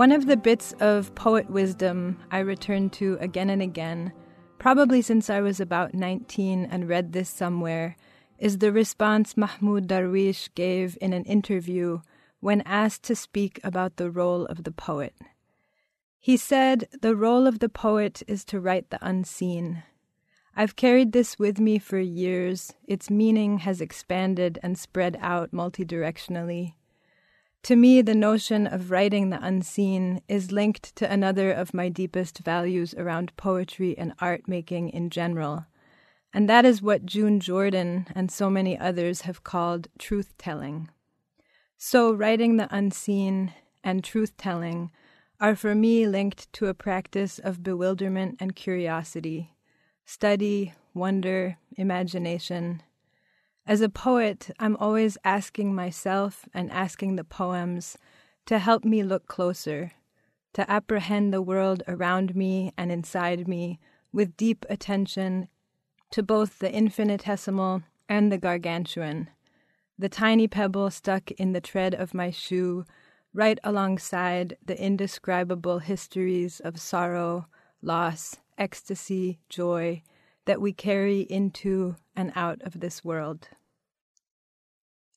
One of the bits of poet wisdom I return to again and again, probably since I was about 19 and read this somewhere, is the response Mahmoud Darwish gave in an interview when asked to speak about the role of the poet. He said, The role of the poet is to write the unseen. I've carried this with me for years. Its meaning has expanded and spread out multidirectionally. To me, the notion of writing the unseen is linked to another of my deepest values around poetry and art making in general. And that is what June Jordan and so many others have called truth telling. So, writing the unseen and truth telling are for me linked to a practice of bewilderment and curiosity, study, wonder, imagination, as a poet, I'm always asking myself and asking the poems to help me look closer, to apprehend the world around me and inside me with deep attention to both the infinitesimal and the gargantuan, the tiny pebble stuck in the tread of my shoe, right alongside the indescribable histories of sorrow, loss, ecstasy, joy that we carry into and out of this world.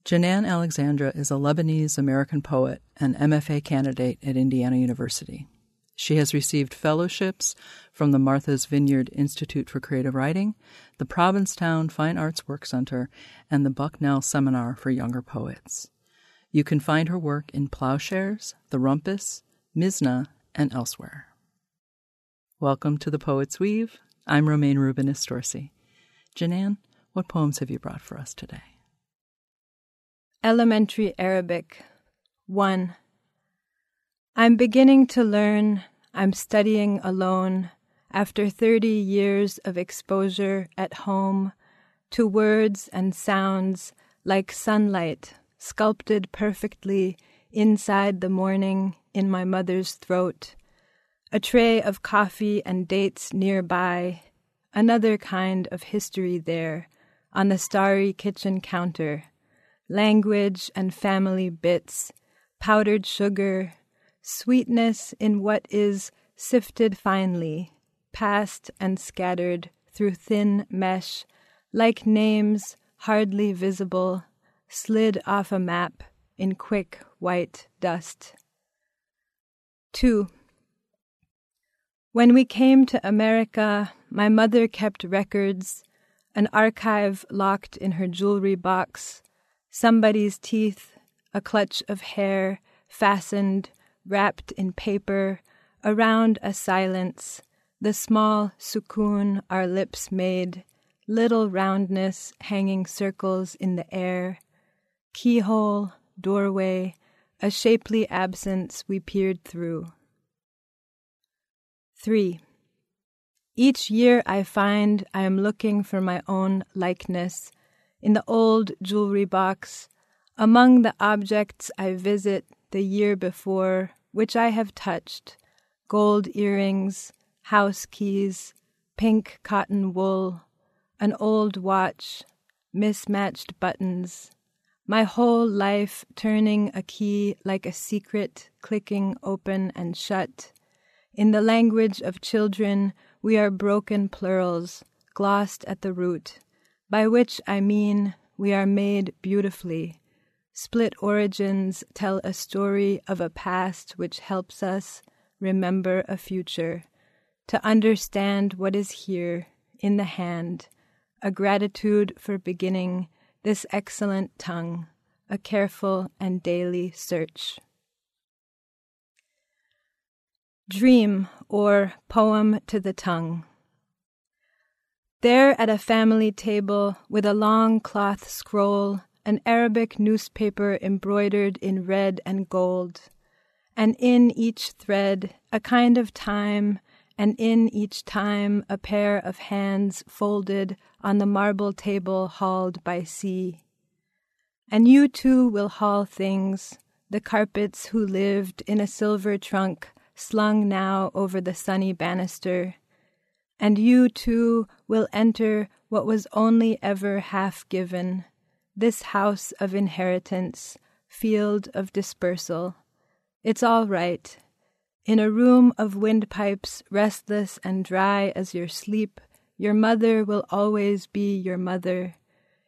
Janan Alexandra is a Lebanese American poet and MFA candidate at Indiana University. She has received fellowships from the Martha's Vineyard Institute for Creative Writing, the Provincetown Fine Arts Work Center, and the Bucknell Seminar for Younger Poets. You can find her work in Ploughshares, The Rumpus, Mizna, and elsewhere. Welcome to the Poet's Weave. I'm Romayne Rubinas Dorsey. Janan, what poems have you brought for us today? Elementary Arabic 1. I'm beginning to learn, I'm studying alone after 30 years of exposure at home to words and sounds like sunlight sculpted perfectly inside the morning in my mother's throat, a tray of coffee and dates nearby, another kind of history there on the starry kitchen counter language and family bits, powdered sugar, sweetness in what is sifted finely, passed and scattered through thin mesh, like names hardly visible, slid off a map in quick white dust. 2. When we came to America, my mother kept records, an archive locked in her jewelry box somebody's teeth, a clutch of hair fastened, wrapped in paper, around a silence, the small sukoon our lips made, little roundness hanging circles in the air, keyhole, doorway, a shapely absence we peered through. 3. Each year I find I am looking for my own likeness in the old jewelry box, among the objects I visit the year before, which I have touched gold earrings, house keys, pink cotton wool, an old watch, mismatched buttons, my whole life turning a key like a secret, clicking open and shut. In the language of children, we are broken plurals, glossed at the root by which I mean we are made beautifully. Split origins tell a story of a past which helps us remember a future, to understand what is here in the hand, a gratitude for beginning this excellent tongue, a careful and daily search. Dream or Poem to the Tongue. There at a family table with a long cloth scroll, an Arabic newspaper embroidered in red and gold, and in each thread a kind of time, and in each time a pair of hands folded on the marble table hauled by sea. And you too will haul things, the carpets who lived in a silver trunk slung now over the sunny banister And you too will enter what was only ever half given, this house of inheritance, field of dispersal. It's all right. In a room of windpipes, restless and dry as your sleep, your mother will always be your mother.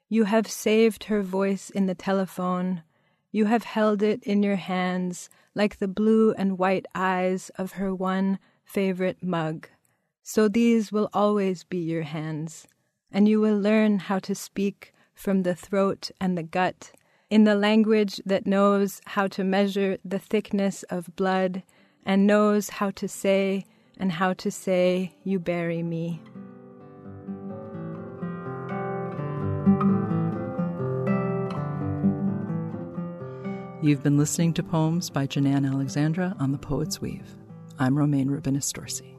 You have saved her voice in the telephone. You have held it in your hands like the blue and white eyes of her one favorite mug. So these will always be your hands, and you will learn how to speak from the throat and the gut in the language that knows how to measure the thickness of blood and knows how to say and how to say, You bury me. You've been listening to poems by Janan Alexandra on The Poet's Weave. I'm Romayne Rubinas Dorsey.